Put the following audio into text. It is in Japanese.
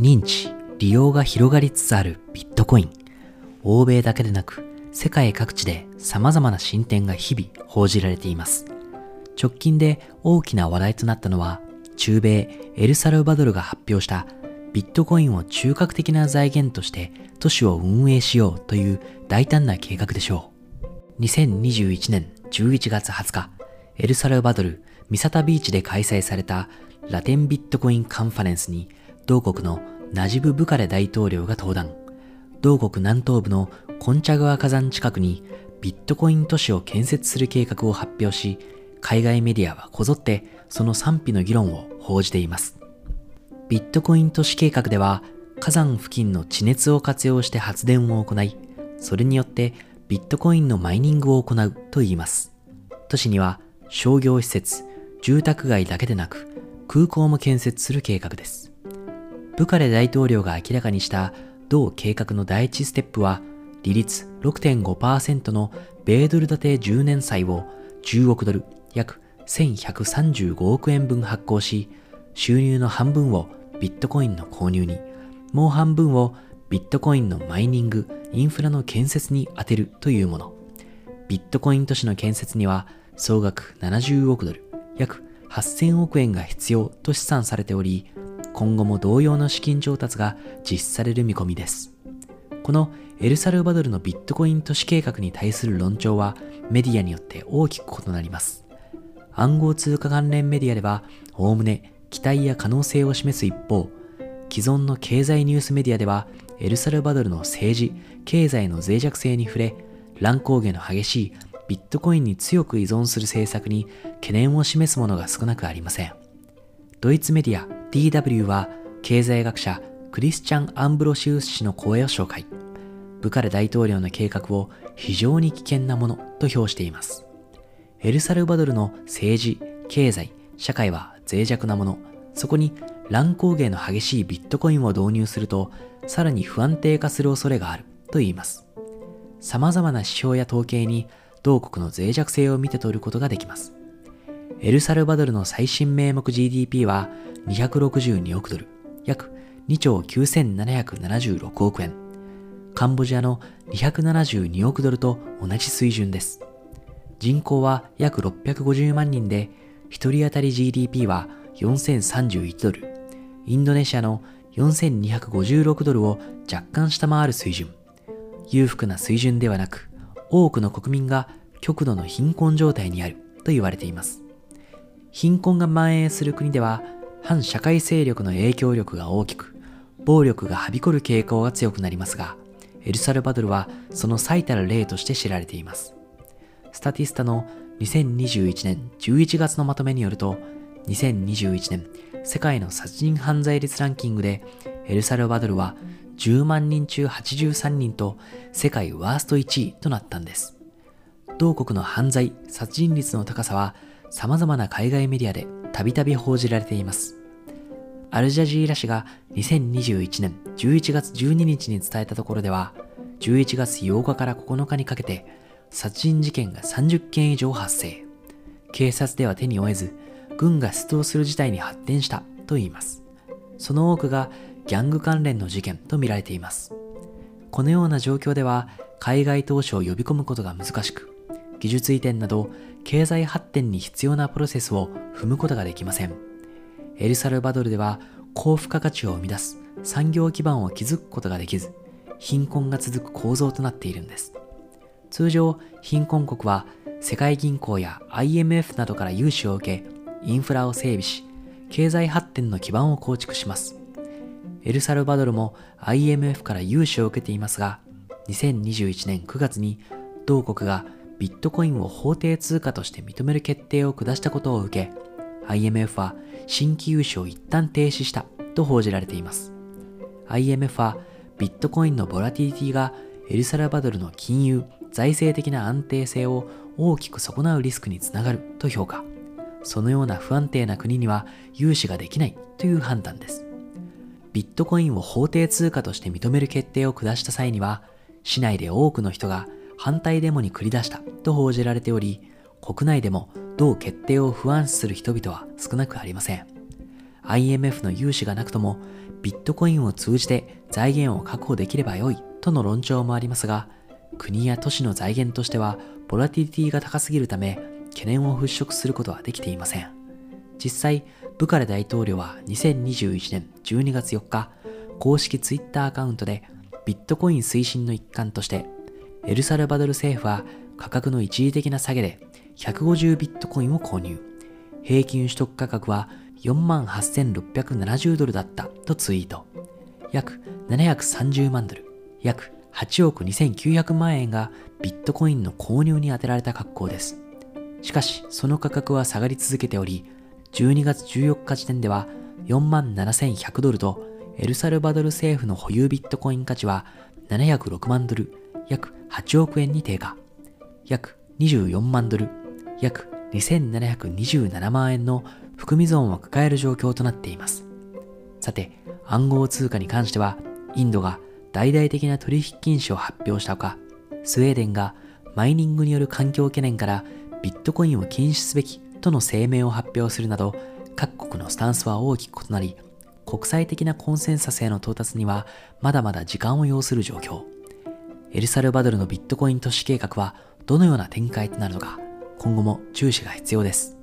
認知、利用が広がりつつあるビットコイン。欧米だけでなく、世界各地で様々な進展が日々報じられています。直近で大きな話題となったのは、中米エルサルバドルが発表したビットコインを中核的な財源として都市を運営しようという大胆な計画でしょう。2021年11月20日、エルサルバドルミサタビーチで開催されたラテンビットコインカンファレンスに同国のナジブ・ブカレ大統領が登壇。同国南東部のコンチャ川火山近くにビットコイン都市を建設する計画を発表し、海外メディアはこぞってその賛否の議論を報じています。ビットコイン都市計画では火山付近の地熱を活用して発電を行い、それによってビットコインのマイニングを行うと言います。都市には商業施設、住宅街だけでなく空港も建設する計画です。ブカレ大統領が明らかにした同計画の第一ステップは利率6.5%の米ドル建て10年債を10億ドル約1135億円分発行し収入の半分をビットコインの購入にもう半分をビットコインのマイニング、インフラの建設に充てるというもの。ビットコイン都市の建設には総額70億ドル、約8000億円が必要と試算されており、今後も同様の資金調達が実施される見込みです。このエルサルバドルのビットコイン都市計画に対する論調はメディアによって大きく異なります。暗号通貨関連メディアでは、おおむね期待や可能性を示す一方、既存の経済ニュースメディアでは、エルサルバドルの政治、経済の脆弱性に触れ、乱高下の激しいビットコインに強く依存する政策に懸念を示すものが少なくありません。ドイツメディア DW は経済学者クリスチャン・アンブロシウス氏の声を紹介。ブカレ大統領の計画を非常に危険なものと評しています。エルサルバドルの政治、経済、社会は脆弱なもの。そこに乱高下の激しいビットコインを導入すると、さらに不安定化する恐れがあると言います。様々な指標や統計に同国の脆弱性を見て取ることができます。エルサルバドルの最新名目 GDP は262億ドル、約2兆9776億円。カンボジアの272億ドルと同じ水準です。人口は約650万人で、1人当たり GDP は4031ドル、インドネシアの4256ドルを若干下回る水準。裕福な水準ではなく、多くの国民が極度の貧困状態にあると言われています。貧困が蔓延する国では、反社会勢力の影響力が大きく、暴力がはびこる傾向が強くなりますが、エルサルバドルはその最たる例として知られています。スタティスタの2021年11月のまとめによると、2021年世界の殺人犯罪率ランキングでエルサルバドルは10万人中83人と世界ワースト1位となったんです。同国の犯罪、殺人率の高さは様々な海外メディアでたびたび報じられています。アルジャジーラ氏が2021年11月12日に伝えたところでは、11月8日から9日にかけて殺人事件が30件以上発生。警察では手に負えず、軍が出動する事態に発展したと言います。その多くがギャング関連の事件と見られています。このような状況では海外投資を呼び込むことが難しく、技術移転など経済発展に必要なプロセスを踏むことができません。エルサルバドルでは高付加価値を生み出す産業基盤を築くことができず、貧困が続く構造となっているんです。通常、貧困国は世界銀行や IMF などから融資を受け、インフラを整備し、経済発展の基盤を構築します。エルサルバドルも IMF から融資を受けていますが、2021年9月に同国がビットコインを法定通貨として認める決定を下したことを受け、IMF は新規融資を一旦停止したと報じられています。IMF はビットコインのボラティリティがエルサルバドルの金融、財政的な安定性を大きく損なうリスクにつながると評価。そのような不安定な国には融資ができないという判断です。ビットコインを法定通貨として認める決定を下した際には、市内で多くの人が反対デモに繰り出したと報じられており、国内でも同決定を不安視する人々は少なくありません。IMF の融資がなくとも、ビットコインを通じて財源を確保できればよいとの論調もありますが、国や都市の財源としては、ボラティリティが高すぎるため、懸念を払拭することはできていません。実際、ブカレ大統領は2021年12月4日、公式ツイッターアカウントでビットコイン推進の一環として、エルサルバドル政府は価格の一時的な下げで150ビットコインを購入。平均取得価格は48,670ドルだったとツイート。約730万ドル、約8億2900万円がビットコインの購入に充てられた格好です。しかし、その価格は下がり続けており、12月14日時点では47,100ドルと、エルサルバドル政府の保有ビットコイン価値は706万ドル、約8億円に低下。約24万ドル、約2727万円の含み損を抱える状況となっています。さて、暗号通貨に関しては、インドが大々的な取引禁止を発表したほか、スウェーデンがマイニングによる環境懸念からビットコインを禁止すべきとの声明を発表するなど、各国のスタンスは大きく異なり、国際的なコンセンサスへの到達にはまだまだ時間を要する状況。エルサルバドルのビットコイン都市計画はどのような展開となるのか、今後も注視が必要です。